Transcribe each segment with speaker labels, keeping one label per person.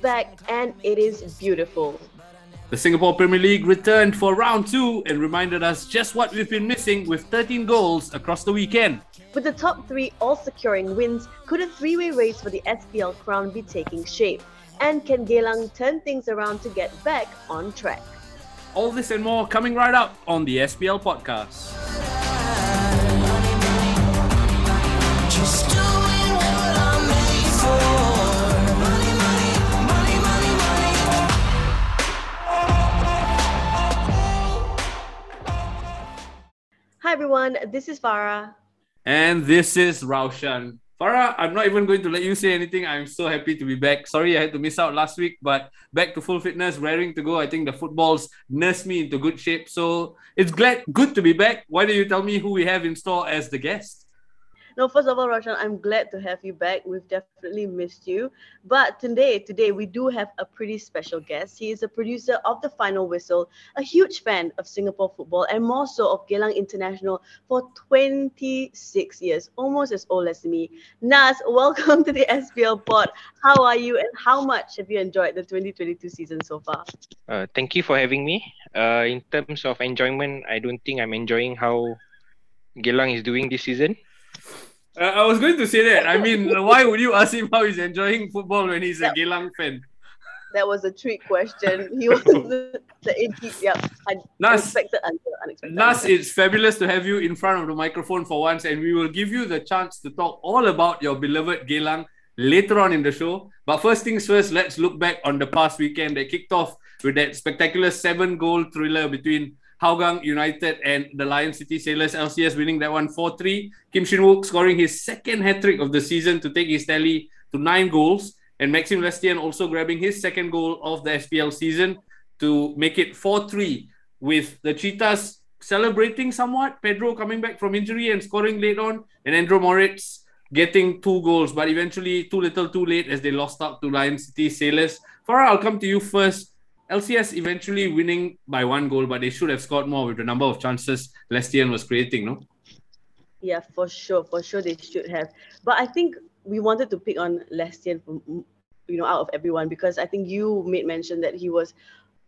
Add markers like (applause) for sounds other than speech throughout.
Speaker 1: back and it is beautiful.
Speaker 2: The Singapore Premier League returned for round two and reminded us just what we've been missing with 13 goals across the weekend.
Speaker 1: With the top three all securing wins, could a three way race for the SPL crown be taking shape? And can Geylang turn things around to get back on track?
Speaker 2: All this and more coming right up on the SPL podcast.
Speaker 1: Hi everyone, this is Farrah.
Speaker 2: And this is Raushan. Farrah, I'm not even going to let you say anything. I'm so happy to be back. Sorry I had to miss out last week, but back to full fitness, raring to go. I think the footballs nursed me into good shape. So it's glad good to be back. Why don't you tell me who we have in store as the guest?
Speaker 1: No, first of all, Raushan, I'm glad to have you back. We've definitely missed you. But today, today we do have a pretty special guest. He is a producer of The Final Whistle, a huge fan of Singapore football, and more so of Geylang International for 26 years, almost as old as me. Naz, welcome to the SPL pod. How are you, and how much have you enjoyed the 2022 season so far?
Speaker 3: Uh, thank you for having me. Uh, in terms of enjoyment, I don't think I'm enjoying how Geylang is doing this season.
Speaker 2: Uh, I was going to say that. I mean, why would you ask him how he's enjoying football when he's a Geylang fan?
Speaker 1: That was a trick question. He was the, the yeah,
Speaker 2: Naz,
Speaker 1: unexpected answer. Unexpected
Speaker 2: Naz,
Speaker 1: answer.
Speaker 2: it's fabulous to have you in front of the microphone for once, and we will give you the chance to talk all about your beloved Geylang later on in the show. But first things first, let's look back on the past weekend that kicked off with that spectacular seven-goal thriller between Hougang United and the Lion City Sailors. LCS winning that one 4 3. Kim Shin Wook scoring his second hat trick of the season to take his tally to nine goals. And Maxim Lestienne also grabbing his second goal of the SPL season to make it 4 3 with the Cheetahs celebrating somewhat. Pedro coming back from injury and scoring late on, and Andre Moritz getting two goals, but eventually too little too late as they lost out to Lion City Sailors. Farrah, I'll come to you first. LCS eventually winning by one goal, but they should have scored more with the number of chances Lestienne was creating, no?
Speaker 1: Yeah, for sure, for sure they should have. But I think we wanted to pick on Lestienne from mm, you know out of everyone because I think you made mention that he was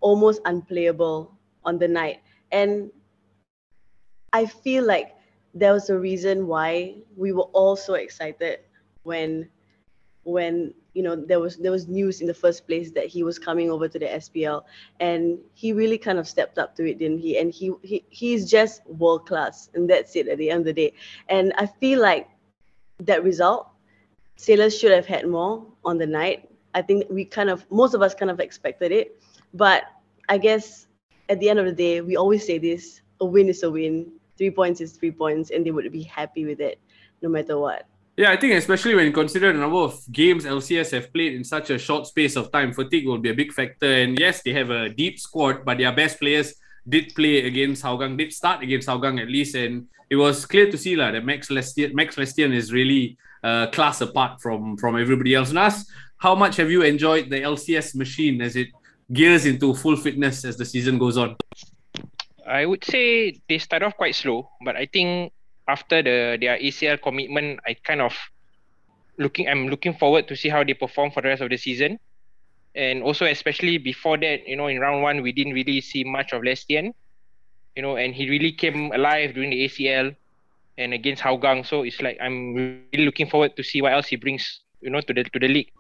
Speaker 1: almost unplayable on the night, and I feel like there was a reason why we were all so excited when when you know there was there was news in the first place that he was coming over to the SPL and he really kind of stepped up to it didn't he? And he, he he's just world class and that's it at the end of the day. And I feel like that result sailors should have had more on the night. I think we kind of most of us kind of expected it. But I guess at the end of the day we always say this a win is a win. Three points is three points and they would be happy with it no matter what
Speaker 2: yeah, I think especially when you consider the number of games LCS have played in such a short space of time, fatigue will be a big factor. And yes, they have a deep squad, but their best players did play against Hougang, did start against Hougang at least, and it was clear to see la, that Max Lestienne, Max Lestienne is really uh, class apart from from everybody else. Naz, how much have you enjoyed the LCS machine as it gears into full fitness as the season goes on?
Speaker 3: I would say they start off quite slow, but I think after the their ACL commitment, I kind of looking I'm looking forward to see how they perform for the rest of the season. And also especially before that, you know, in round one we didn't really see much of Lestienne. You know, and he really came alive during the ACL and against Hougang. So it's like I'm really looking forward to see what else he brings, you know, to the to the league.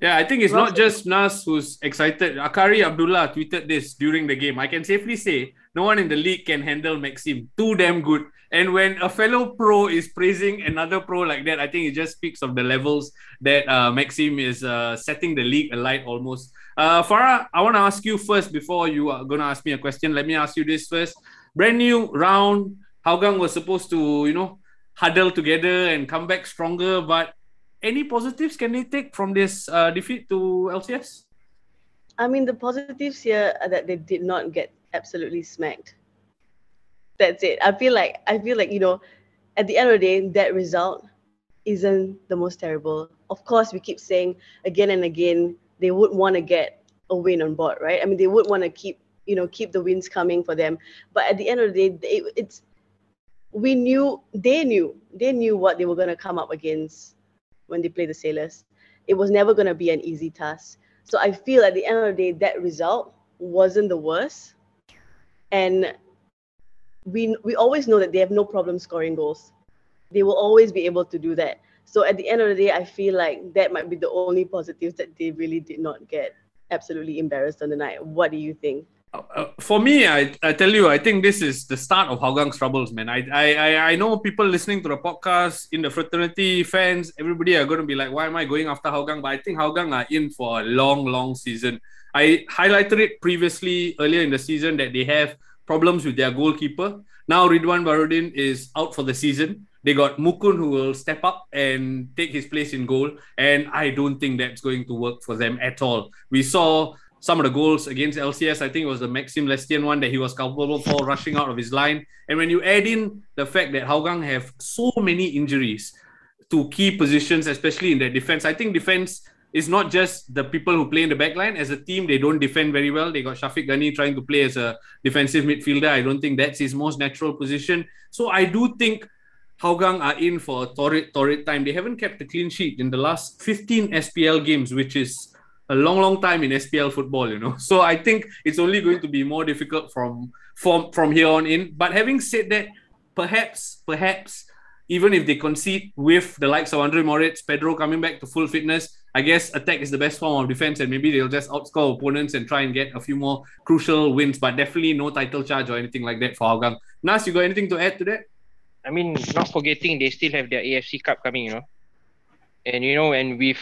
Speaker 2: Yeah, I think it's not just Naz who's excited. Akari Abdullah tweeted this during the game. I can safely say no one in the league can handle Maxim. Too damn good. And when a fellow pro is praising another pro like that, I think it just speaks of the levels that uh, Maxime is uh, setting the league alight almost. Uh, Farrah, I want to ask you first before you are going to ask me a question. Let me ask you this first. Brand new round. Hougang was supposed to, you know, huddle together and come back stronger, but any positives can they take from this uh, defeat to LCS?
Speaker 1: I mean, the positives here are that they did not get absolutely smacked. That's it. I feel like I feel like you know, at the end of the day, that result isn't the most terrible. Of course, we keep saying again and again they would want to get a win on board, right? I mean, they would want to keep you know keep the wins coming for them. But at the end of the day, it's we knew they knew they knew what they were going to come up against when they play the sailors. It was never going to be an easy task. So I feel at the end of the day, that result wasn't the worst. And we we always know that they have no problem scoring goals. They will always be able to do that. So at the end of the day, I feel like that might be the only positives that they really did not get absolutely embarrassed on the night. What do you think?
Speaker 2: Uh, for me, I, I tell you, I think this is the start of Hougang troubles, man. I, I I know people listening to the podcast in the fraternity, fans, everybody are going to be like, why am I going after Hougang? But I think Hougang are in for a long, long season. I highlighted it previously earlier in the season that they have problems with their goalkeeper. Now Ridwan Barudin is out for the season. They got Mukun who will step up and take his place in goal. And I don't think that's going to work for them at all. We saw some of the goals against LCS. I think it was the Maxim Lestienne one that he was culpable for rushing out of his line. And when you add in the fact that Hougang have so many injuries to key positions, especially in their defense, I think defense is not just the people who play in the back line. As a team, they don't defend very well. They got Shafiq Ghani trying to play as a defensive midfielder. I don't think that's his most natural position. So I do think Hougang are in for a torrid, torrid time. They haven't kept a clean sheet in the last 15 SPL games, which is a long, long time in SPL football, you know. (laughs) So I think it's only going to be more difficult from from from here on in. But having said that, perhaps, perhaps, even if they concede with the likes of Andre Moritz, Pedro coming back to full fitness, I guess attack is the best form of defense, and maybe they'll just outscore opponents and try and get a few more crucial wins. But definitely no title charge or anything like that for Hougang. Naz, you got anything to add to that?
Speaker 3: I mean, not forgetting they still have their AFC Cup coming, you know. And you know, and with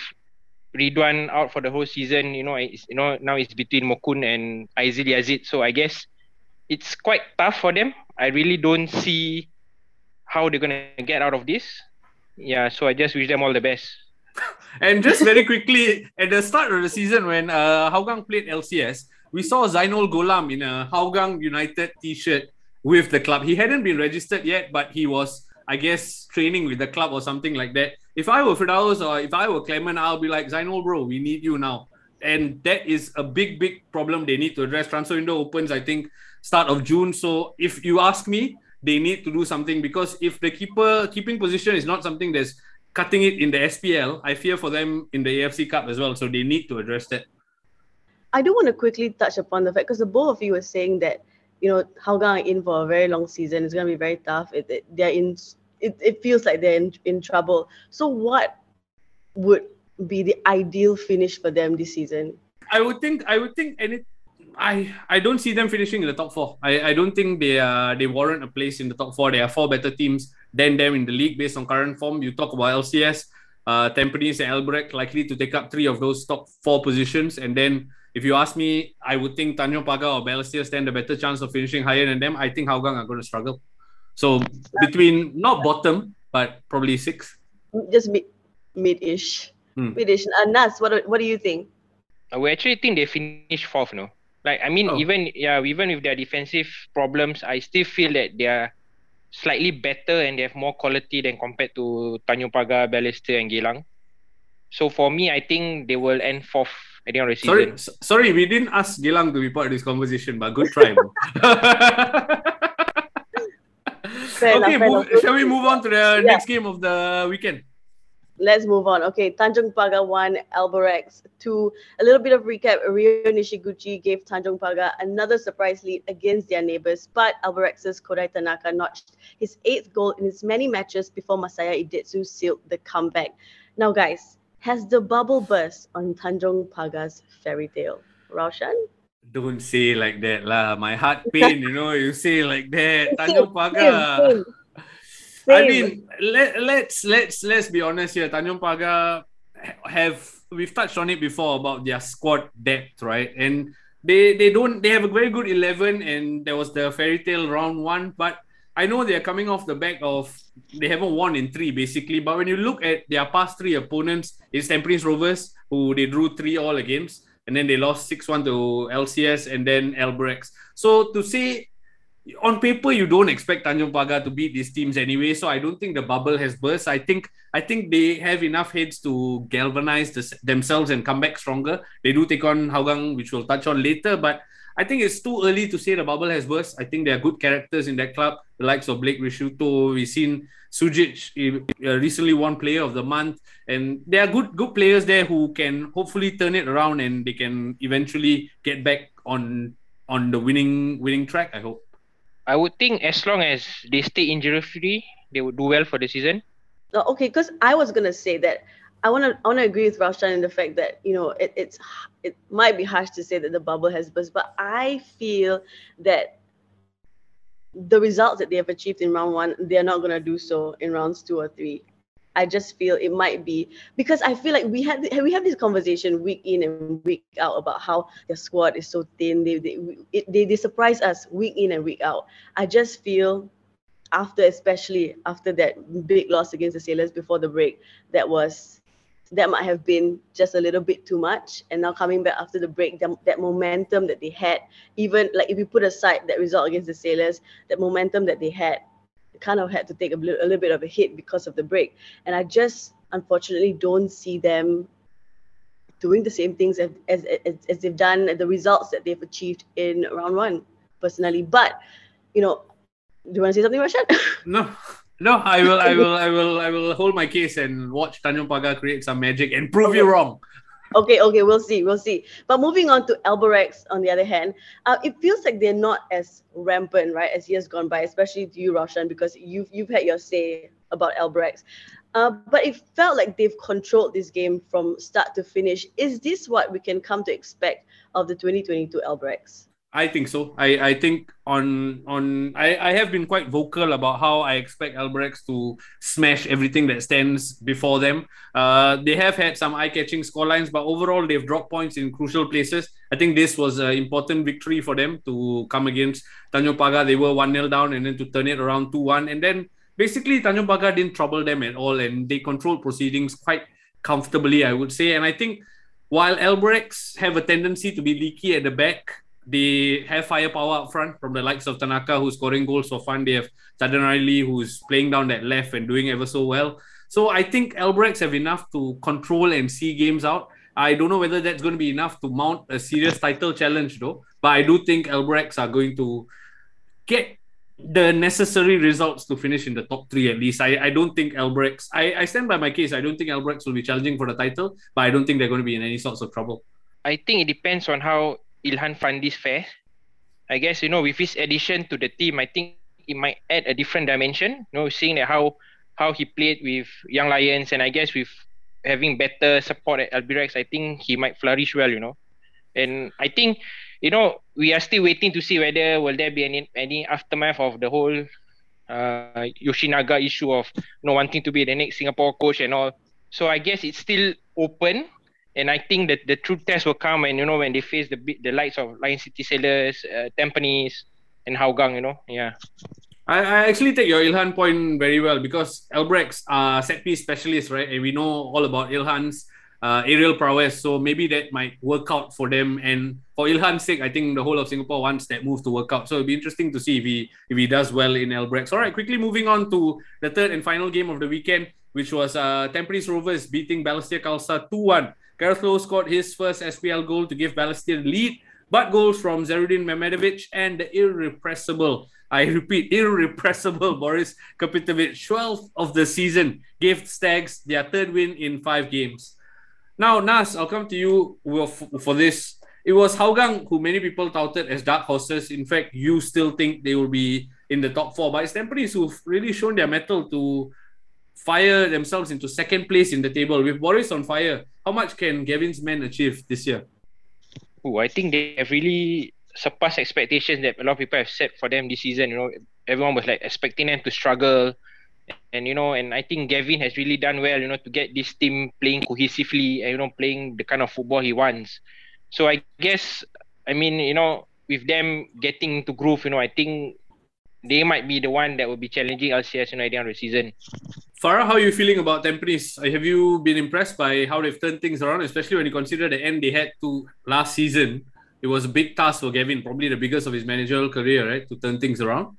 Speaker 3: Ridwan out for the whole season, you know, it's, you know now it's between Mokun and Aizil Yazid. So I guess it's quite tough for them. I really don't see how they're gonna get out of this. Yeah, so I just wish them all the best. (laughs)
Speaker 2: and just very quickly, at the start of the season when uh, Hougang played LCS, we saw Zainul Golam in a Hougang United t-shirt with the club. He hadn't been registered yet, but he was, I guess, training with the club or something like that. If I were Firdaus or if I were Clement, I'll be like, Zainul, bro, we need you now. And that is a big, big problem they need to address. Transfer window opens, I think, start of June. So if you ask me, they need to do something because if the keeper keeping position is not something that's cutting it in the SPL, I fear for them in the AFC Cup as well. So they need to address that.
Speaker 1: I do want to quickly touch upon the fact because the both of you were saying that you know, Hougang are in for a very long season. It's going to be very tough. It, it, they're in. It, it feels like they're in, in trouble. So, what would be the ideal finish for them this season?
Speaker 2: I would think. I would think any. I I don't see them finishing in the top four. I, I don't think they uh they warrant a place in the top four. There are four better teams than them in the league based on current form. You talk about LCS, uh, Tampines and Albirex likely to take up three of those top four positions, and then if you ask me, I would think Tanjong Pagar or Balestier stand a better chance of finishing higher than them. I think Hougang are going to struggle. So between not bottom, but probably six.
Speaker 1: Just mid, mid-ish, hmm. mid-ish. Uh, Naz, what what do you think?
Speaker 3: Uh, we actually think they finish fourth, no. Like I mean, oh. even yeah, even with their defensive problems, I still feel that they are slightly better and they have more quality than compared to Tanjong Pagar, Balestier, and Geylang. So for me, I think they will end fourth at the end of the
Speaker 2: season. Sorry, sorry, we didn't ask Geylang to be part of this conversation, but good try. (laughs) (laughs) okay, move, shall we move on to the yeah. next game of the weekend?
Speaker 1: Let's move on. Okay, Tanjong Pagar 1, Albirex 2. A little bit of recap. Reo Nishiguchi gave Tanjong Pagar another surprise lead against their neighbours, but Albirex's Kodai Tanaka notched his eighth goal in his many matches before Masaya Idetsu sealed the comeback. Now, guys, has the bubble burst on Tanjong Pagar's fairy tale? Raushan?
Speaker 2: Don't say like that lah. My heart pain, you know, you say like that. (laughs) Tanjong Pagar. I mean, let, let's let's let's be honest here. Tanjong Pagar have we've touched on it before about their squad depth, right? And they they don't they have a very good eleven, and there was the fairy tale round one, but I know they're coming off the back of they haven't won in three basically, but when you look at their past three opponents, it's Tampines Rovers who they drew three all against, and then they lost six one to LCS and then Albirex. So to say on paper you don't expect Tanjong Pagar to beat these teams anyway, so I don't think the bubble has burst. I think I think they have enough heads to galvanize the, themselves and come back stronger. They do take on Hougang, which we'll touch on later, but I think it's too early to say the bubble has burst. I think there are good characters in that club, the likes of Blake Ricciuto. We've seen Sujic uh, recently won Player of the Month, and there are good good players there who can hopefully turn it around and they can eventually get back on on the winning winning track. I hope.
Speaker 3: I would think as long as they stay injury free, they would do well for the season.
Speaker 1: Okay, because I was gonna say that I want to I want to agree with Raushan in the fact that you know it, it's it might be harsh to say that the bubble has burst, but I feel that the results that they have achieved in round one, they are not to do so in rounds two or three. I just feel it might be because I feel like we had we have this conversation week in and week out about how the squad is so thin. They they it, they, they surprise us week in and week out. I just feel after especially after that big loss against the Sailors before the break, that was that might have been just a little bit too much. And now coming back after the break, that, that momentum that they had, even like if you put aside that result against the Sailors, that momentum that they had, kind of had to take a, little, a little bit of a hit because of the break. And I just unfortunately don't see them doing the same things as, as, as, as they've done, the results that they've achieved in round one, personally. But, you know, do you want to say something, Rashad? (laughs)
Speaker 2: No. No, I will, I will, I will, I will hold my case and watch Tanjong Pagar create some magic and prove okay. you wrong.
Speaker 1: Okay, okay, we'll see, we'll see. But moving on to Albirex, on the other hand, uh, it feels like they're not as rampant, right, as years gone by, especially you, Raushan, because you've you've had your say about Albirex. Uh, but it felt like they've controlled this game from start to finish. Is this what we can come to expect of the 2022 Albirex?
Speaker 2: I think so. I, I think on on I, I have been quite vocal about how I expect Albirex to smash everything that stands before them. Uh, they have had some eye-catching scorelines, but overall they've dropped points in crucial places. I think this was an important victory for them to come against Tanjong Pagar. They were 1-0 down and then to turn it around 2-1. And then basically Tanjong Pagar didn't trouble them at all and they controlled proceedings quite comfortably, I would say. And I think while Albirex have a tendency to be leaky at the back, they have firepower up front from the likes of Tanaka, who's scoring goals for fun. They have Jayden Riley, who's playing down that left and doing ever so well. So I think Albirex have enough to control and see games out. I don't know whether that's going to be enough to mount a serious title challenge, though. But I do think Albirex are going to get the necessary results to finish in the top three at least. I, I don't think Albirex, I, I stand by my case. I don't think Albirex will be challenging for the title, but I don't think they're going to be in any sorts of trouble.
Speaker 3: I think it depends on how Ilhan Fandis fair. I guess you know with his addition to the team, I think it might add a different dimension. You know, seeing that how how he played with Young Lions, and I guess with having better support at Albirex, I think he might flourish well. You know, and I think you know we are still waiting to see whether will there be any any aftermath of the whole uh, Yoshinaga issue of you know wanting to be the next Singapore coach and all. So I guess it's still open and I think that the true test will come and you know when they face the the likes of Lion City Sailors, uh, Tampines, and Hougang. You know, yeah.
Speaker 2: I, I actually take your Ilhan point very well because Albirex are set piece specialists, right? And we know all about Ilhan's uh, aerial prowess. So maybe that might work out for them. And for Ilhan's sake, I think the whole of Singapore wants that move to work out. So it'll be interesting to see if he if he does well in Albirex. All right, quickly moving on to the third and final game of the weekend, which was uh, Tampines Rovers beating Balestier Khalsa 2-1 Gareth scored his first SPL goal to give Balestier the lead, but goals from Zehrudin Mehmedovic and the irrepressible, I repeat, (laughs) irrepressible Boris Kopitovic, 12th of the season, gave Stags their third win in five games. Now, Naz, I'll come to you for this. It was Hougang who many people touted as dark horses. In fact, you still think they will be in the top four, but it's Tampines who've really shown their mettle to fire themselves into second place in the table. With Boris on fire, how much can Gavin's men achieve this year?
Speaker 3: Oh, I think they have really surpassed expectations that a lot of people have set for them this season. You know, everyone was like expecting them to struggle. And you know, and I think Gavin has really done well, you know, to get this team playing cohesively and you know, playing the kind of football he wants. So I guess I mean, you know, with them getting to groove, you know, I think they might be the one that will be challenging LCS you know, the season.
Speaker 2: Farrah, how are you feeling about Tampines? Uh, have you been impressed by how they've turned things around, especially when you consider the end they had to last season? It was a big task for Gavin, probably the biggest of his managerial career, right, to turn things around.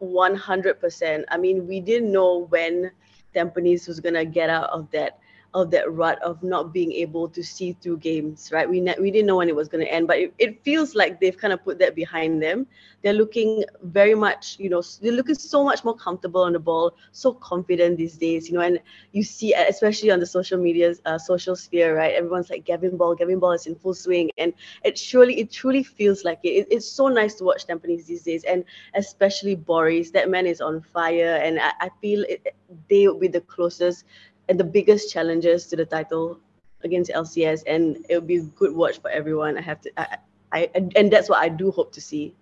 Speaker 1: 100%. I mean, we didn't know when Tampines was going to get out of that of that rut of not being able to see through games, right? We ne- we didn't know when it was going to end, but it, it feels like they've kind of put that behind them. They're looking very much, you know, they're looking so much more comfortable on the ball, so confident these days, you know. And you see, especially on the social media, uh, social sphere, right? Everyone's like Gavin Ball, Gavin Ball is in full swing, and it surely, it truly feels like it. it it's so nice to watch Tampines these days, and especially Boris. That man is on fire, and I, I feel it, they would be the closest and the biggest challenges to the title against LCS, and it will be a good watch for everyone. I have to, I, I, and that's what I do hope to see.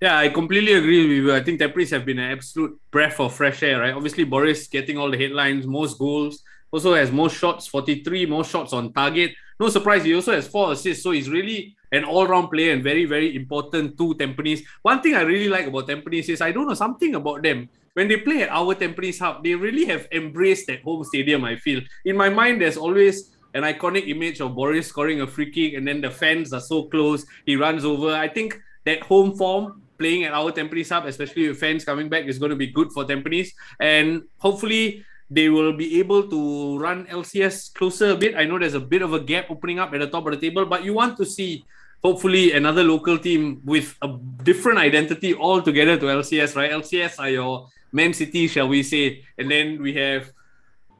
Speaker 2: Yeah, I completely agree with you. I think Tampines have been an absolute breath of fresh air, right? Obviously, Boris getting all the headlines, most goals, also has most shots, 43, most shots on target. No surprise, he also has four assists. So he's really an all-round player and very, very important to Tampines. One thing I really like about Tampines is I don't know something about them. When they play at our Tampines Hub, they really have embraced that home stadium. I feel in my mind, there's always an iconic image of Boris scoring a free kick, and then the fans are so close. He runs over. I think that home form playing at our Tampines Hub, especially with fans coming back, is going to be good for Tampines. And hopefully, they will be able to run LCS closer a bit. I know there's a bit of a gap opening up at the top of the table, but you want to see hopefully another local team with a different identity altogether to LCS, right? LCS are your Man City, shall we say, and then we have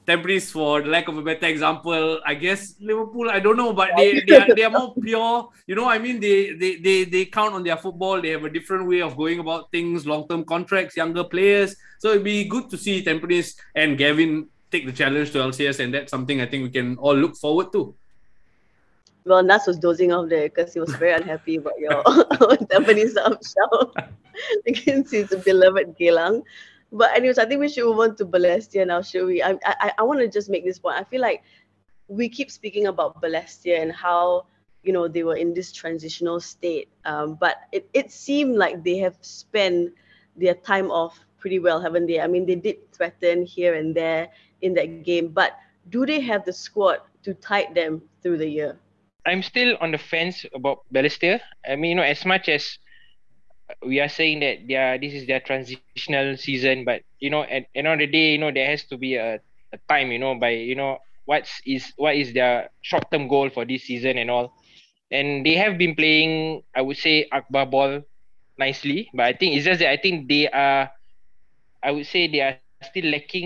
Speaker 2: Tampines for the lack of a better example. I guess Liverpool. I don't know, but they they are, they are more pure. You know, I mean, they, they they they count on their football. They have a different way of going about things. Long term contracts, younger players. So it'd be good to see Tampines and Gavin take the challenge to LCS, and that's something I think we can all look forward to.
Speaker 1: Well, Naz was dozing off there because he was very unhappy about your (laughs) Tampines show against his beloved Geylang. But anyways, I think we should move on to Balestier now, should we? I I, I want to just make this point. I feel like we keep speaking about Balestier and how you know they were in this transitional state. Um, but it, it seemed like they have spent their time off pretty well, haven't they? I mean, they did threaten here and there in that game, but do they have the squad to tide them through the year?
Speaker 3: I'm still on the fence about Balestier. I mean, you know, as much as we are saying that yeah this is their transitional season but you know at end of the day you know there has to be a, a time you know by you know what's is what is their short term goal for this season and all. And they have been playing i would say akbar ball nicely but i think it's just that i think they are i would say they are still lacking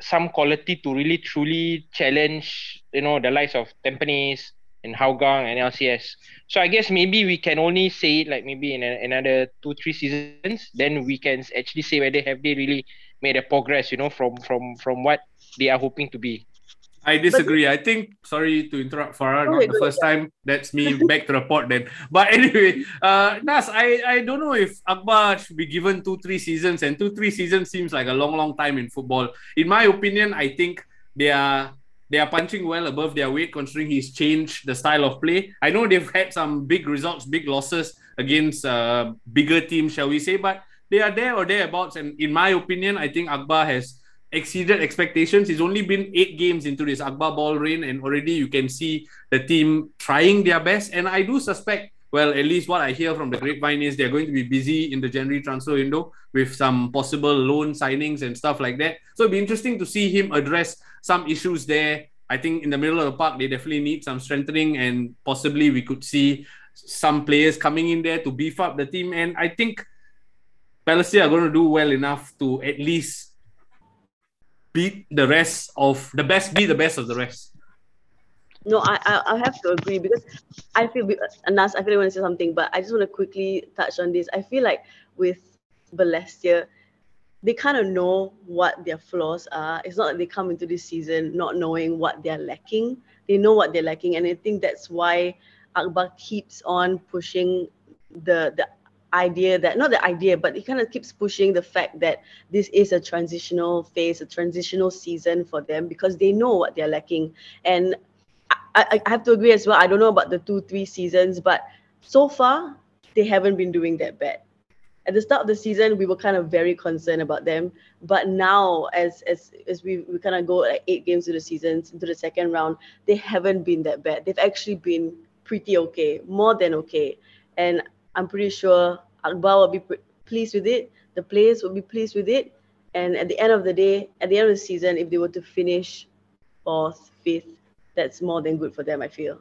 Speaker 3: some quality to really truly challenge you know the likes of tampines in Hougang and LCS. So I guess maybe we can only say it like maybe in a, another two three seasons. Then we can actually say whether have they really made a progress, you know, from from from what they are hoping to be.
Speaker 2: I disagree. But, I think sorry to interrupt Farrah, not the first time. That's me back to the pot then. But anyway, uh Naz, I, I don't know if Akbar should be given two, three seasons, and two, three seasons seems like a long, long time in football. In my opinion, I think they are they are punching well above their weight considering he's changed the style of play. I know they've had some big results, big losses against uh, bigger teams, shall we say, but they are there or thereabouts. And in my opinion, I think Akbar has exceeded expectations. He's only been eight games into this Akbar ball reign, and already you can see the team trying their best. And I do suspect, well, at least what I hear from the grapevine is they're going to be busy in the January transfer window with some possible loan signings and stuff like that. So it'd be interesting to see him address some issues there. I think in the middle of the park, they definitely need some strengthening, and possibly we could see some players coming in there to beef up the team. And I think Balestier are going to do well enough to at least beat the rest of the best, be the best of the rest.
Speaker 1: No, I I, have to agree because I feel Anas, I feel I want to say something, but I just want to quickly touch on this. I feel like with Balestier, they kind of know what their flaws are. It's not like they come into this season not knowing what they're lacking. They know what they're lacking, and I think that's why Akbar keeps on pushing the the idea that not the idea, but he kind of keeps pushing the fact that this is a transitional phase, a transitional season for them because they know what they're lacking. And I, I have to agree as well. I don't know about the two, three seasons, but so far they haven't been doing that bad. At the start of the season we were kind of very concerned about them. But now as as as we, we kind of go like eight games to the season into the second round they haven't been that bad. They've actually been pretty okay more than okay. And i'm pretty sure akbar will be pleased with it. The players will be pleased with it. And at the end of the day at the end of the season if they were to finish fourth fifth, that's more than good for them. I feel.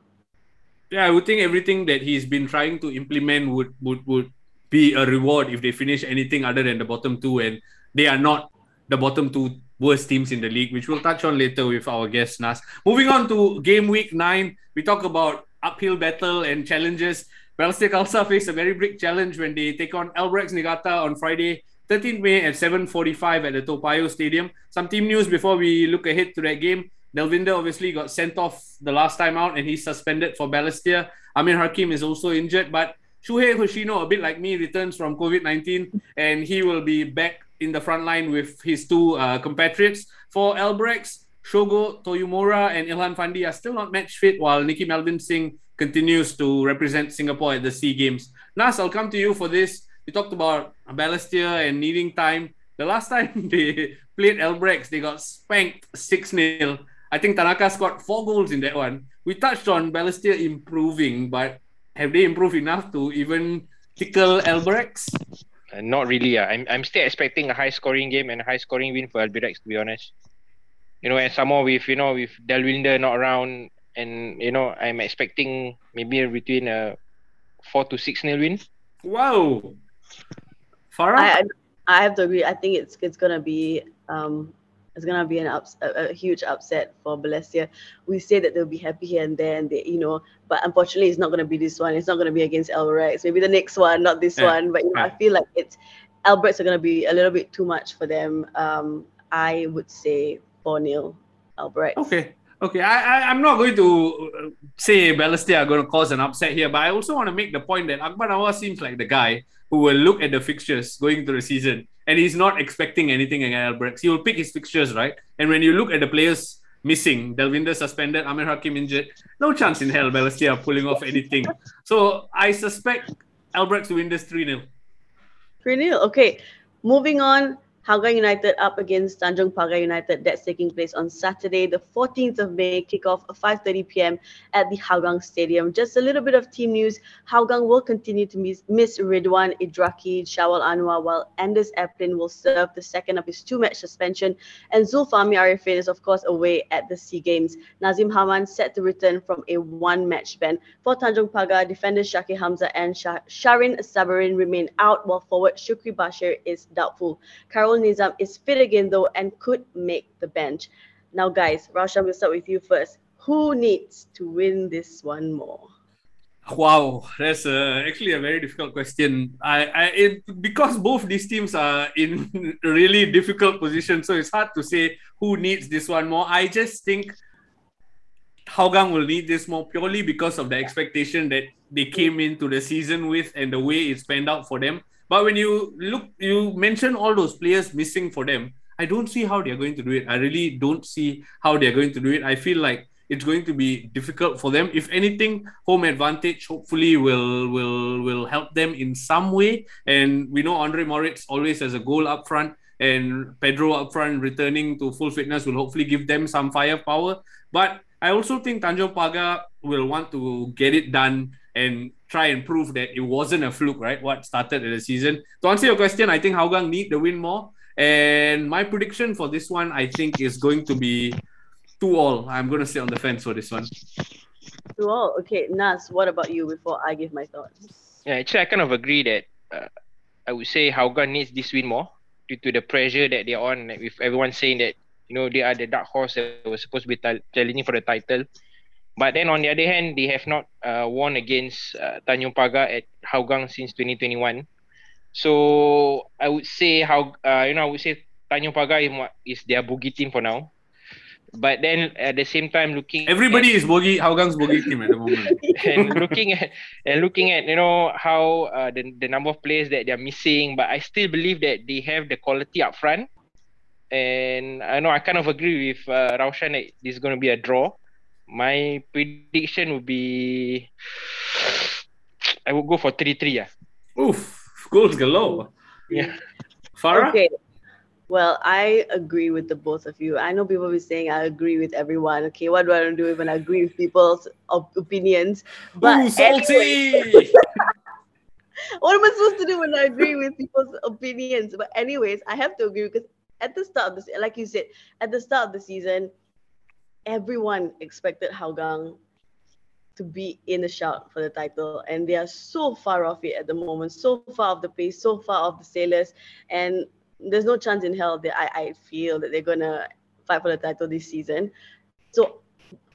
Speaker 2: Yeah, I would think everything that he's been trying to implement would would would be a reward if they finish anything other than the bottom two, and they are not the bottom two worst teams in the league, which we'll touch on later with our guest Naz. Moving on to game week nine, we talk about uphill battle and challenges. Balestier Khalsa face a very big challenge when they take on Albirex Niigata on Friday, 13th May at 7.45 at the Toa Payoh Stadium. Some team news before we look ahead to that game. Delvinder obviously got sent off the last time out and he's suspended for Balestier. Amir Hakim is also injured, but Shuhei Hoshino, a bit like me, returns from COVID 19 and he will be back in the front line with his two uh, compatriots. For Albirex, Shogo Toyomura and Ilhan Fandi are still not match fit, while Nicky Melvin Singh continues to represent Singapore at the SEA Games. Naz, I'll come to you for this. We talked about Balestier and needing time. The last (laughs) time they played Albirex, they got spanked 6 0. I think Tanaka scored four goals in that one. We touched on Balestier improving, but have they improved enough to even tickle Albirex?
Speaker 3: Uh, not really. Uh. I'm I'm still expecting a high scoring game and a high scoring win for Albirex to be honest. You know, and some more with you know with Delvinder not around, and you know I'm expecting maybe between a four to six nil win.
Speaker 2: Wow, Farrah.
Speaker 1: I, I have to agree. I think it's it's gonna be um it's gonna be an ups, a, a huge upset for Balestier. We say that they'll be happy here and there, and they, you know, but unfortunately, it's not gonna be this one. It's not gonna be against Albirex. Maybe the next one, not this yeah. one. But you know, yeah. I feel like it's Albirex are gonna be a little bit too much for them. Um, I would say four 0 Albirex.
Speaker 2: Okay. Okay, I, I, am not going to uh, say Balestier are going to cause an upset here, but I also want to make the point that Akbar seems like the guy who will look at the fixtures going through the season and he's not expecting anything against Albirex. He will pick his fixtures, right? And when you look at the players missing, Delvinder suspended, Amir Hakim injured, no chance in hell Balestier pulling off anything. So I suspect Albirex to win this 3 0.
Speaker 1: 3 0. Okay. Moving on, Hougang United up against Tanjong Pagar United. That's taking place on Saturday, the 14th of May, kickoff at 5.30 p.m. at the Hougang Stadium. Just a little bit of team news. Hougang will continue to miss, miss Ridwan Idraki, Shawal Anwar, while Anders Aplin will serve the second of his two-match suspension. And Zulfahmi Arifin is, of course, away at the SEA Games. Nazim Haman set to return from a one-match ban. For Tanjong Pagar, defenders Shakir Hamzah and Sharin Sabarin remain out, while forward Shukri Bashir is doubtful. Carol Nizam is fit again though and could make the bench. Now, guys, Raushan, we'll start with you first. Who needs to win this one more?
Speaker 2: Wow, that's uh, actually a very difficult question. I, I it, because both these teams are in (laughs) really difficult position, so it's hard to say who needs this one more. I just think Hougang will need this more purely because of the expectation that they came into the season with and the way it's panned out for them. But when you look, you mention all those players missing for them. I don't see how they're going to do it. I really don't see how they're going to do it. I feel like it's going to be difficult for them. If anything, home advantage hopefully will will will help them in some way. And we know Andre Moritz always has a goal up front, and Pedro up front returning to full fitness will hopefully give them some firepower. But I also think Tanjong Pagar will want to get it done and try and prove that it wasn't a fluke, right? What started the season. To answer your question, I think Hougang need the win more. And my prediction for this one, I think, is going to be two all. I'm going to sit on the fence for this one.
Speaker 1: Two all. Okay, Naz, what about you before I give my thoughts?
Speaker 3: Yeah, actually, I kind of agree that uh, I would say Hougang needs this win more due to the pressure that they're on, with everyone saying that, you know, they are the dark horse that was supposed to be t- challenging for the title. But then on the other hand, they have not uh, won against uh, Tanjong Pagar at Hougang since 2021. So I would say how uh, you know I would say Tanjong Pagar is, is their bogey team for now. But then at the same time, looking
Speaker 2: everybody at, is bogey Hougang's bogey team at the moment. (laughs)
Speaker 3: and looking at and looking at you know how uh, the the number of players that they are missing, but I still believe that they have the quality up front. And I know I kind of agree with uh, Raushan that this is going to be a draw my prediction would be I would go for 3-3 yeah.
Speaker 2: Oof, goals galore.
Speaker 3: Yeah.
Speaker 2: Farrah?
Speaker 1: Okay. Well, I agree with the both of you. I know people will be saying I agree with everyone. Okay, what do I do when I agree with people's opinions?
Speaker 2: But Ooh, salty!
Speaker 1: Anyway, (laughs) what am I supposed to do when I agree with people's opinions? But anyways, I have to agree because at the start of this, like you said, at the start of the season, everyone expected Hougang to be in the shout for the title, and they are so far off it at the moment, so far off the pace, so far off the sailors, and there's no chance in hell that I, I feel that they're gonna fight for the title this season. So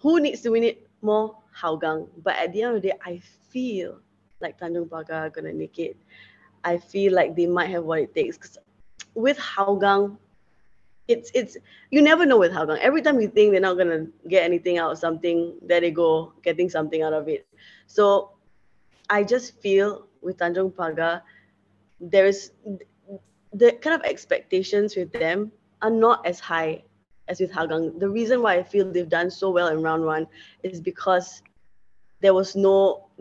Speaker 1: who needs to win it more? Hougang. But at the end of the day, I feel like Tanjong Pagar are gonna make it. I feel like they might have what it takes. Because with Hougang, it's it's you never know with Hougang. Every time you think they're not gonna get anything out of something, there they go, getting something out of it. So I just feel with Tanjong Pagar, there is the kind of expectations with them are not as high as with Hougang. The reason why I feel they've done so well in round one is because there was no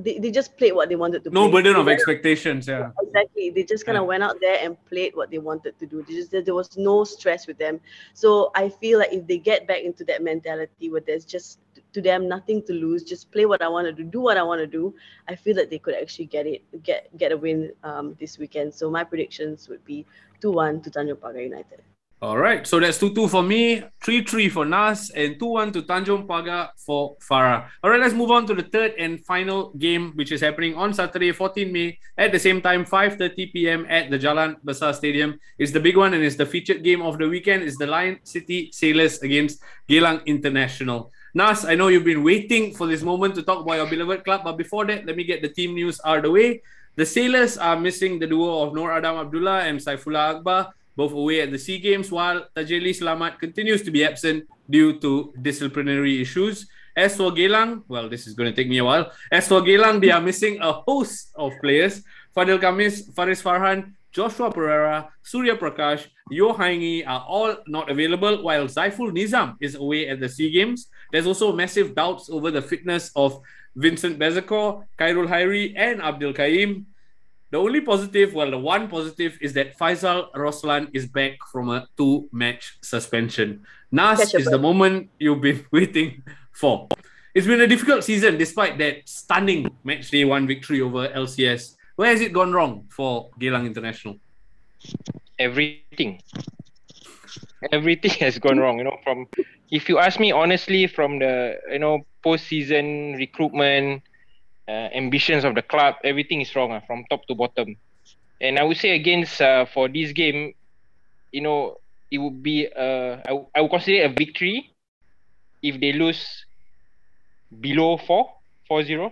Speaker 1: they, they just played what they wanted to
Speaker 2: no
Speaker 1: play.
Speaker 2: burden
Speaker 1: They
Speaker 2: of expectations. Yeah.
Speaker 1: Exactly. They just kind of
Speaker 2: Yeah.
Speaker 1: went out there and played what they wanted to do. They just, there was no stress with them. So I feel like if they get back into that mentality where there's just to them nothing to lose, just play what I want to do, do what I want to do, I feel that they could actually get it, get get a win um, this weekend. So my predictions would be 2-1 to Tanjong Pagar United.
Speaker 2: All right. So that's 2 2 for me, 3 3 for Naz, and 2 1 to Tanjong Pagar for Farrah. All right, let's move on to the third and final game, which is happening on Saturday, 14 May, at the same time, 5.30 p.m. at the Jalan Besar Stadium. It's the big one and it's the featured game of the weekend. It's the Lion City Sailors against Geylang International. Naz, I know you've been waiting for this moment to talk about your beloved club, but before that, let me get the team news out of the way. The Sailors are missing the duo of Nor Adam Abdullah and Saifullah Akbar, both away at the SEA Games, while Tajeli Salamat continues to be absent due to disciplinary issues. As for Geylang, well, this is going to take me a while. As for Geylang, they are missing a host of players. Fadil Kamis, Faris Farhan, Joshua Pereira, Surya Prakash, Yo Haingi are all not available, while Zaiful Nizam is away at the SEA Games. There's also massive doubts over the fitness of Vincent Bezecourt, Khairul Hairi, and Abdul Kaim. The only positive, well, the one positive is that Faisal Roslan is back from a two match suspension. Naz
Speaker 1: Catch
Speaker 2: is the moment you've been (laughs) waiting for. It's been a difficult season despite that stunning match day one victory over LCS. Where has it gone wrong for Geylang International?
Speaker 3: everything everything (laughs) has gone wrong you know from if you ask me honestly from the you know post-season recruitment uh, ambitions of the club everything is wrong uh, from top to bottom and i would say against uh, for this game you know it would be uh, I, w- I would consider it a victory if they lose below 4 4-0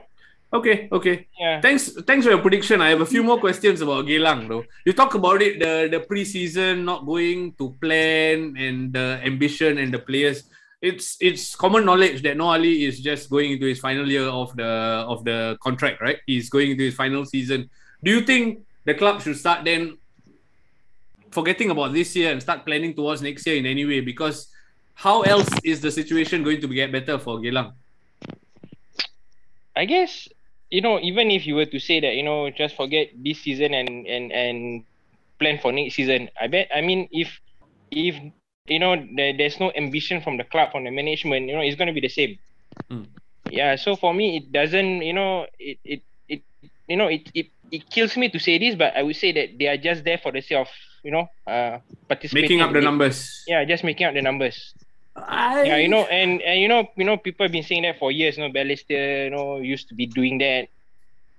Speaker 2: Okay, okay.
Speaker 3: yeah
Speaker 2: Thanks, thanks for your prediction. I have a few more questions about Geylang though. You talk about it, the the preseason not going to plan and the ambition and the players. It's it's common knowledge that Noor Ali is just going into his final year of the of the contract, right? He's going into his final season. Do you think the club should start then forgetting about this year and start planning towards next year in any way? Because how else is the situation going to get better for Geylang?
Speaker 3: I guess you know even if you were to say that you know just forget this season and and and plan for next season, I bet I mean if if you know there, there's no ambition from the club from the management, you know it's going to be the same.
Speaker 2: Mm.
Speaker 3: Yeah, so for me it doesn't you know it it it you know it it it kills me to say this, but I would say that they are just there for the sake of you know uh participating.
Speaker 2: Making up the numbers.
Speaker 3: Yeah, just making up the numbers.
Speaker 2: I,
Speaker 3: Yeah, you know, and and you know, you know, people have been saying that for years. You know, Balestier, you know, used to be doing that,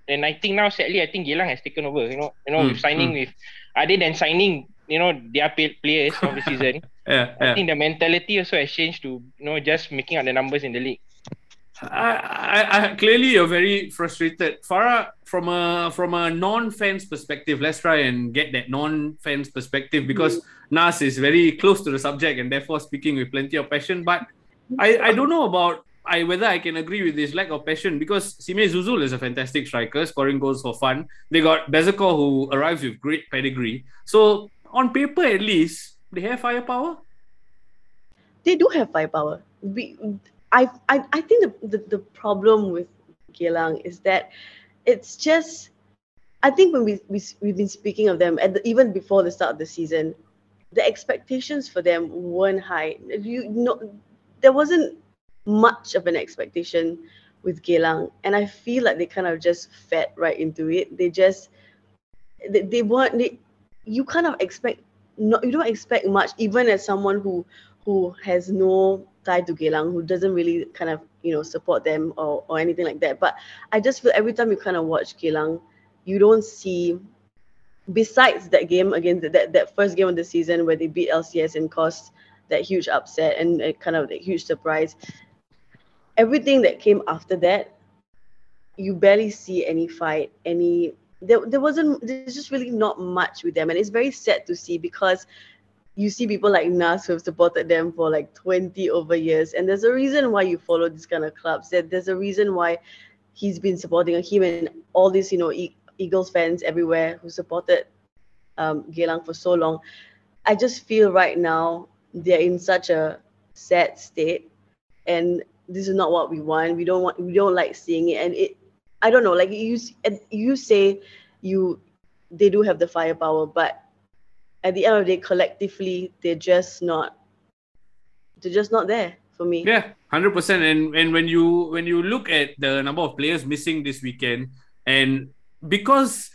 Speaker 3: and I think now, sadly, I think Geylang has taken over. You know, you know,
Speaker 2: Mm,
Speaker 3: with signing with, other than signing, you know, their pay- players of the season,
Speaker 2: yeah,
Speaker 3: I
Speaker 2: yeah.
Speaker 3: think the mentality also has changed to you know just making up the numbers in the league.
Speaker 2: I, I, I clearly you're very frustrated. Farrah, from a from a non-fans perspective, let's try and get that non-fans perspective because Naz is very close to the subject and therefore speaking with plenty of passion. But I, I don't know about I whether I can agree with this lack of passion because Sime Zuzul is a fantastic striker, scoring goals for fun. They got Bezecourt who arrives with great pedigree. So on paper at least, they have firepower.
Speaker 1: they do have firepower. We, I, I, I think the, the, the problem with Geylang is that it's just, I think when we, we we've been speaking of them at the, even before the start of the season, the expectations for them weren't high. You know, there wasn't much of an expectation with Geylang, and I feel like they kind of just fed right into it. They just, they, they weren't. They, you kind of expect, not you don't expect much, even as someone who who has no tie to Geylang, who doesn't really kind of you know support them or or anything like that. But I just feel every time you kind of watch Geylang, you don't see. Besides that game against that, that first game of the season where they beat LCS and caused that huge upset and kind of the huge surprise, everything that came after that, you barely see any fight, any there, there wasn't there's just really not much with them. And it's very sad to see because you see people like Naz who have supported them for like 20 over years. And there's a reason why you follow this kind of clubs. That there's a reason why he's been supporting him and all these you know Eagles fans everywhere who supported um, Geylang for so long. I just feel right now they're in such a sad state and this is not what we want. We don't want we don't like seeing it. And it I don't know like you you say you they do have the firepower but at the end of the day collectively they're just not they're just not there for me
Speaker 2: Yeah, hundred percent. And and when you when you look at the number of players missing this weekend, and because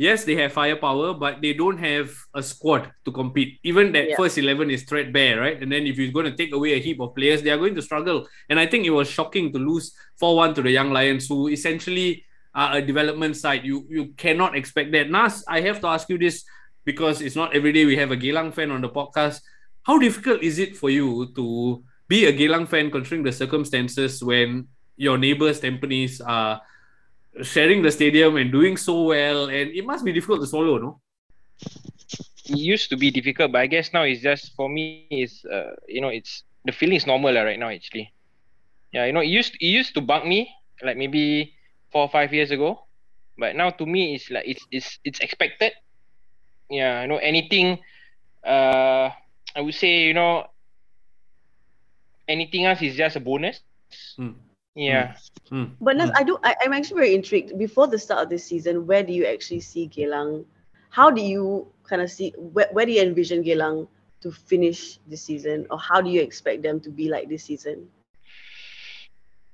Speaker 2: yes, they have firepower, but they don't have a squad to compete. Even that
Speaker 1: Yeah.
Speaker 2: first eleven is threadbare, right? And then if you're going to take away a heap of players, they are going to struggle. And I think it was shocking to lose four one to the Young Lions, who essentially are a development side. You you cannot expect that. Naz, I have to ask you this because it's not every day we have a Geylang fan on the podcast. How difficult is it for you to be a Geylang fan considering the circumstances when your neighbors Tampines are sharing the stadium and doing so well and it must be difficult to swallow no
Speaker 3: it used to be difficult, but I guess now it's just for me is uh, you know it's the feeling is normal lah right now actually. Yeah, you know it used it used to bug me like maybe four or five years ago, but now to me it's like it's it's it's expected. Yeah, you know anything, uh, I would say you know anything else is just a bonus.
Speaker 2: Hmm.
Speaker 3: Yeah.
Speaker 2: Hmm.
Speaker 1: but Naz,
Speaker 2: Mm.
Speaker 1: I do I, I'm actually very intrigued before the start of this season where do you actually see Geylang how do you kind of see where, where do you envision Geylang to finish this season or how do you expect them to be like this season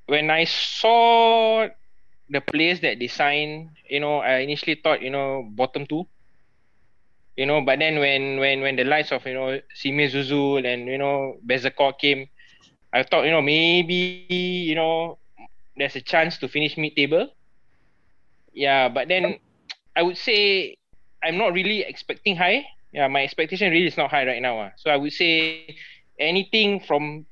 Speaker 3: when I saw the players that they signed, you know, I initially thought, you know, bottom two. You know, but then when when when the likes of, you know, Sime Zuzul and, you know, Bezecourt came, I thought, you know, maybe, you know, there's a chance to finish mid table. Yeah, but then I would say I'm not really expecting high. Yeah, my expectation really is not high right now. ah. So I would say anything from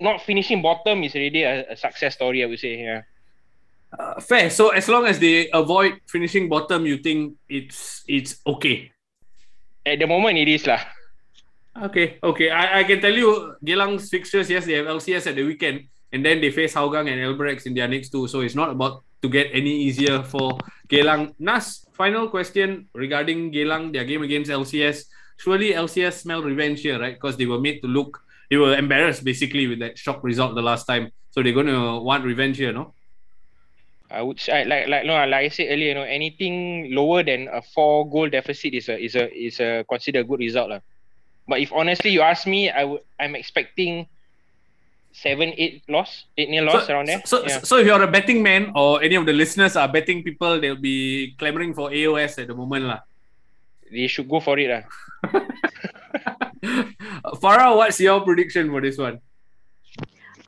Speaker 3: not finishing bottom is already a, a success story. I would say. Yeah.
Speaker 2: Uh, fair so as long as they avoid finishing bottom you think it's it's okay
Speaker 3: At the moment, it is lah.
Speaker 2: Okay okay. I, I can tell you Geylang's fixtures yes they have LCS at the weekend and then they face Hougang and Albirex in their next two. So it's not about to get any easier for Geylang Naz final question regarding Geylang their game against LCS surely LCS smell revenge here right? Because they were made to look they were embarrassed basically with that shock result the last time. So they're going to want revenge here no?
Speaker 3: I would say like like no like I said earlier, you know, anything lower than a four goal deficit is a is a is a considered good result lah. But if honestly you ask me, I would I'm expecting seven eight loss, eight nil loss
Speaker 2: so,
Speaker 3: around there.
Speaker 2: So,
Speaker 3: yeah.
Speaker 2: so if you're a betting man or any of the listeners are betting people, they'll be clamoring for AOS at the moment. lah.
Speaker 3: they should go for it lah. (laughs)
Speaker 2: Farrah, what's your prediction for this one?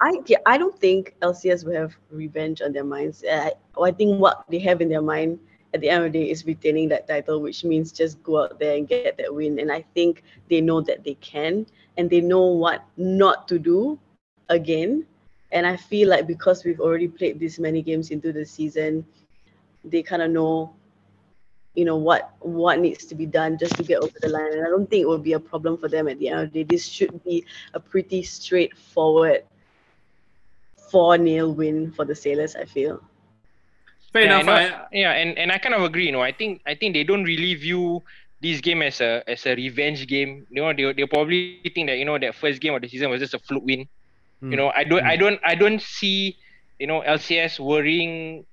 Speaker 1: I yeah, I don't think LCS will have revenge on their minds. I, I think what they have in their mind at the end of the day is retaining that title, which means just go out there and get that win. And I think they know that they can, and they know what not to do again. And I feel like because we've already played this many games into the season, they kind of know, you know, what what needs to be done just to get over the line. And I don't think it will be a problem for them at the end of the day. This should be a pretty straightforward 4 0 win for the Sailors, I feel.
Speaker 2: Fair
Speaker 3: yeah,
Speaker 2: enough.
Speaker 3: I
Speaker 2: I,
Speaker 3: yeah, and, and I kind of agree. You know, I think I think they don't really view this game as a as a revenge game. You know, they they probably think that you know that first game of the season was just a fluke win.
Speaker 2: Hmm.
Speaker 3: You know, I don't I don't I don't see you know LCS worrying,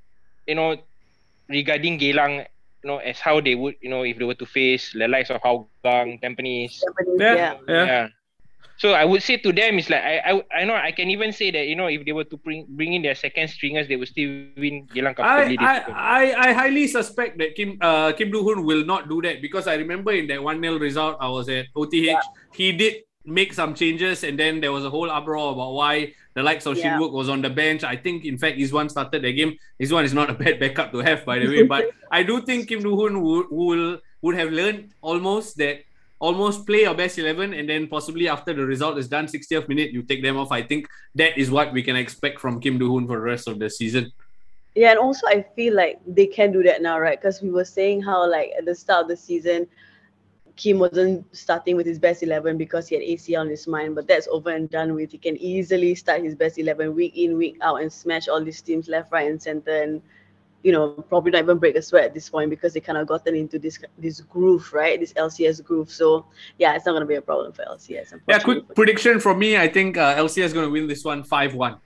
Speaker 3: you know, regarding Geylang. You know, as how they would you know if they were to face the likes of Hougang, Tampines.
Speaker 1: Japanese,
Speaker 2: Yeah.
Speaker 1: yeah.
Speaker 2: Yeah.
Speaker 3: So I would say to them is like I, I I know I can even say that you know if they were to bring bring in their second stringers they would still win Geylang
Speaker 2: I,
Speaker 3: comfortably. this
Speaker 2: I. I, I highly suspect that Kim uh, Kim Do Hoon will not do that because I remember in that 1 0 result, I was at OTH. He did make some changes, and then there was a whole uproar about why the likes of
Speaker 1: Yeah.
Speaker 2: Shinwook was on the bench. I think, in fact, Izwan started the game. Izwan is not a (laughs) bad backup to have, by the way. But (laughs) I do think Kim Do Hoon would, will would have learned almost that almost play your best 11 and then possibly after the result is done 60th minute you take them off i think that is what we can expect from kim do-hoon for the rest of the season
Speaker 1: Yeah, and also I feel like they can do that now, right? Because we were saying how like at the start of the season, Kim wasn't starting with his best eleven because he had ACL on his mind, but that's over and done with. He can easily start his best eleven week in, week out, and smash all these teams left, right, and center, and you know probably not even break a sweat at this point because they kind of gotten into this this groove, right? This LCS groove. So yeah, it's not gonna be a problem for LCS.
Speaker 2: yeah quick prediction from me i think uh, lcs is going to win this one 5-1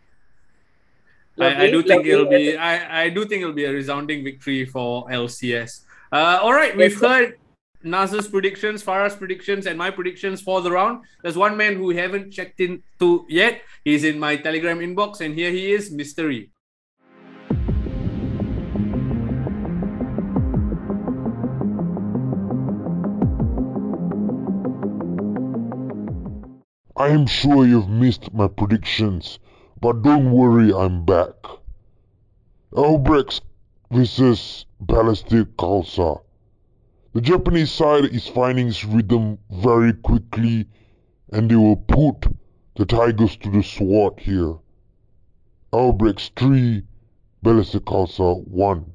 Speaker 2: I, I do think
Speaker 1: lovely.
Speaker 2: it'll be I, I do think it'll be a resounding victory for lcs uh, all right we've heard Naz's predictions, Farrah's predictions, and my predictions for the round. There's one man who we haven't checked in to yet. He's in my Telegram inbox, and here he is, Mystery.
Speaker 4: I am sure you've missed my predictions, but don't worry, I'm back. Albirex versus Balestier Khalsa. The Japanese side is finding its rhythm very quickly and they will put the Tigers to the sword here. Albirex 3, Balestier Khalsa 1.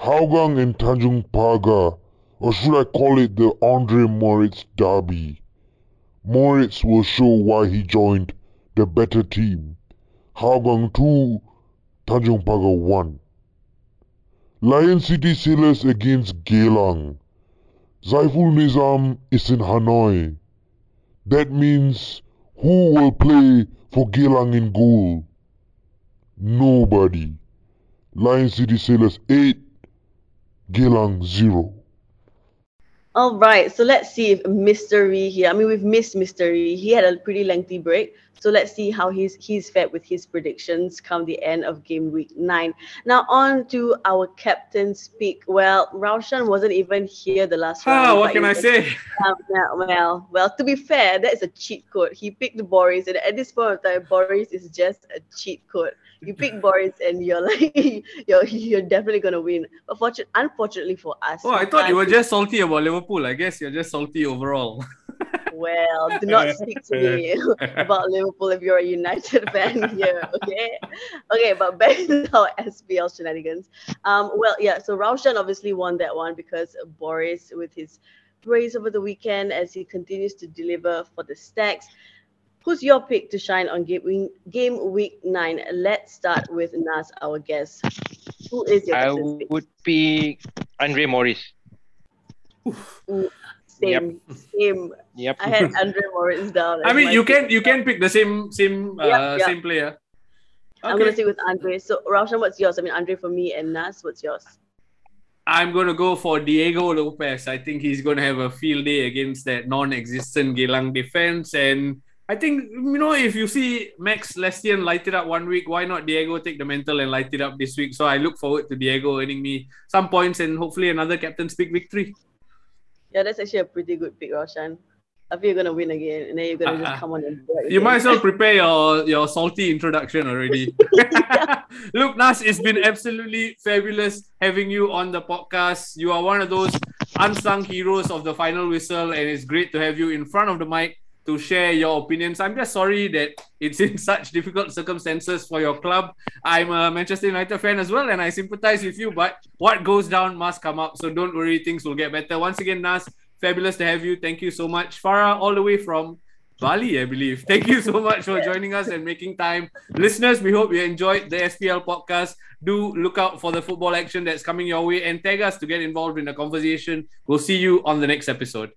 Speaker 4: Hougang and Tanjong Pagar, or should I call it the Andre Moritz Derby. Moritz will show why he joined the better team. Hougang 2, Tanjong Pagar 1. Lion City Sailors against Geylang. Zaiful Nizam is in Hanoi. That means who will play for Geylang in goal? Nobody. Lion City Sailors 8, Geylang 0.
Speaker 1: All right, so let's see if Mystery here. I mean, we've missed Mystery. He had a pretty lengthy break, so let's see how he's he's fared with his predictions come the end of game week nine. Now on to our captain speak. Well, Raushan wasn't even here the last round.
Speaker 2: Ah, what can I say? (laughs)
Speaker 1: Um, well, well, to be fair, that is a cheat code. He picked Boris, and at this point of time, Boris is just a cheat code. You pick Boris, and you're (laughs) like, you're you're definitely gonna win. But fortunate, unfortunately for us,
Speaker 2: Oh, I thought you were just salty about Liverpool. I guess you're just salty overall. (laughs)
Speaker 1: Well, do not speak to me (laughs) about Liverpool if you're a United fan here, okay? Okay, but back to our SPL shenanigans. Um, well, yeah, so Raushan obviously won that one because Boris, with his praise over the weekend as he continues to deliver for the Stags. Who's your pick to shine on game week, game week nine? Let's start with Naz, our guest. Who is your
Speaker 3: I
Speaker 1: pick?
Speaker 3: would pick Andre Moritz.
Speaker 1: Same, same.
Speaker 3: Yep.
Speaker 1: I had Andre Moritz down.
Speaker 2: I mean, you can you can pick the same same uh,
Speaker 1: Yeah, yeah.
Speaker 2: same player.
Speaker 1: I'm gonna
Speaker 2: Okay.
Speaker 1: stick with Andre. So Raushan, what's yours? I mean Andre for me and Naz, what's yours?
Speaker 2: I'm gonna go for Diego Lopez. I think he's gonna have a field day against that non-existent Geylang defense, and I think you know if you see Max Lestienne light it up one week, why not Diego take the mental and light it up this week? So I look forward to Diego earning me some points and hopefully another captain's pick victory.
Speaker 1: Yeah, that's actually a pretty good pick, Raushan. I feel you're gonna win again, and then you're gonna
Speaker 2: Uh-uh.
Speaker 1: just ah, ah. come on and
Speaker 2: You might as well (laughs) prepare your, your salty introduction already. (laughs) (laughs) Look, Naz, it's been absolutely fabulous having you on the podcast. You are one of those unsung heroes of the final whistle, and it's great to have you in front of the mic to share your opinions. I'm just sorry that it's in (laughs) such difficult circumstances for your club. I'm a Manchester United fan as well, and I sympathize with you, but what goes down must come up. So don't worry, things will get better. Once again, Naz, fabulous to have you. Thank you so much. Farrah, all the way from Bali, I believe. (laughs) Thank you so much for joining us and making time. Listeners, we hope you enjoyed the SPL podcast. Do look out for the football action that's coming your way and tag us to get involved in the conversation. We'll see you on the next episode.